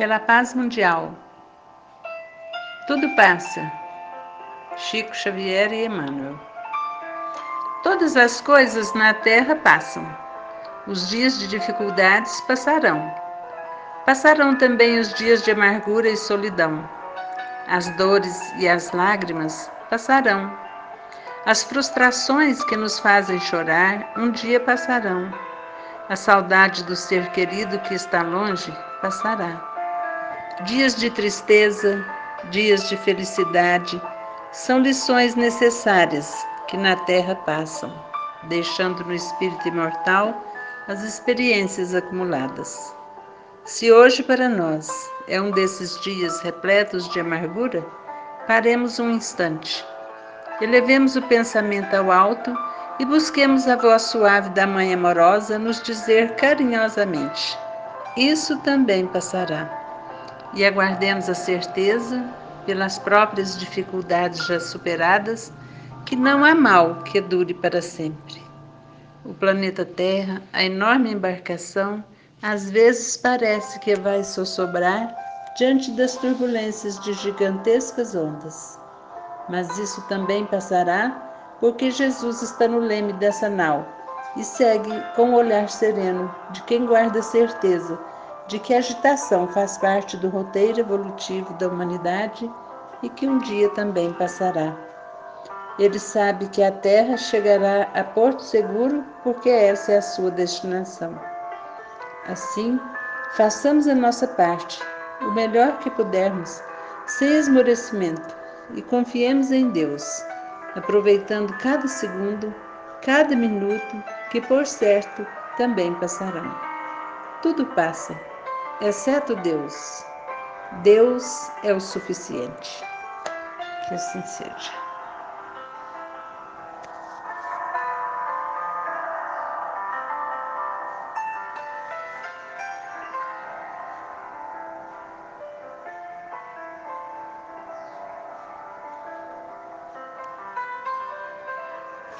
pela paz mundial. Tudo passa. Chico Xavier e Emmanuel. Todas as coisas na terra passam. Os dias de dificuldades passarão. Passarão também os dias de amargura e solidão. As dores e as lágrimas passarão. As frustrações que nos fazem chorar um dia passarão. A saudade do ser querido que está longe passará. Dias de tristeza, dias de felicidade, são lições necessárias que na terra passam, deixando no espírito imortal as experiências acumuladas. Se hoje para nós é um desses dias repletos de amargura, paremos um instante. Elevemos o pensamento ao alto e busquemos a voz suave da Mãe amorosa nos dizer carinhosamente: Isso também passará e aguardemos a certeza, pelas próprias dificuldades já superadas, que não há mal que dure para sempre. O planeta Terra, a enorme embarcação, às vezes parece que vai sossobrar diante das turbulências de gigantescas ondas. Mas isso também passará, porque Jesus está no leme dessa nau e segue com o olhar sereno de quem guarda certeza de que a agitação faz parte do roteiro evolutivo da humanidade e que um dia também passará. Ele sabe que a Terra chegará a Porto Seguro porque essa é a sua destinação. Assim, façamos a nossa parte, o melhor que pudermos, sem esmorecimento, e confiemos em Deus, aproveitando cada segundo, cada minuto, que por certo também passarão. Tudo passa exceto Deus. Deus é o suficiente. Que assim seja.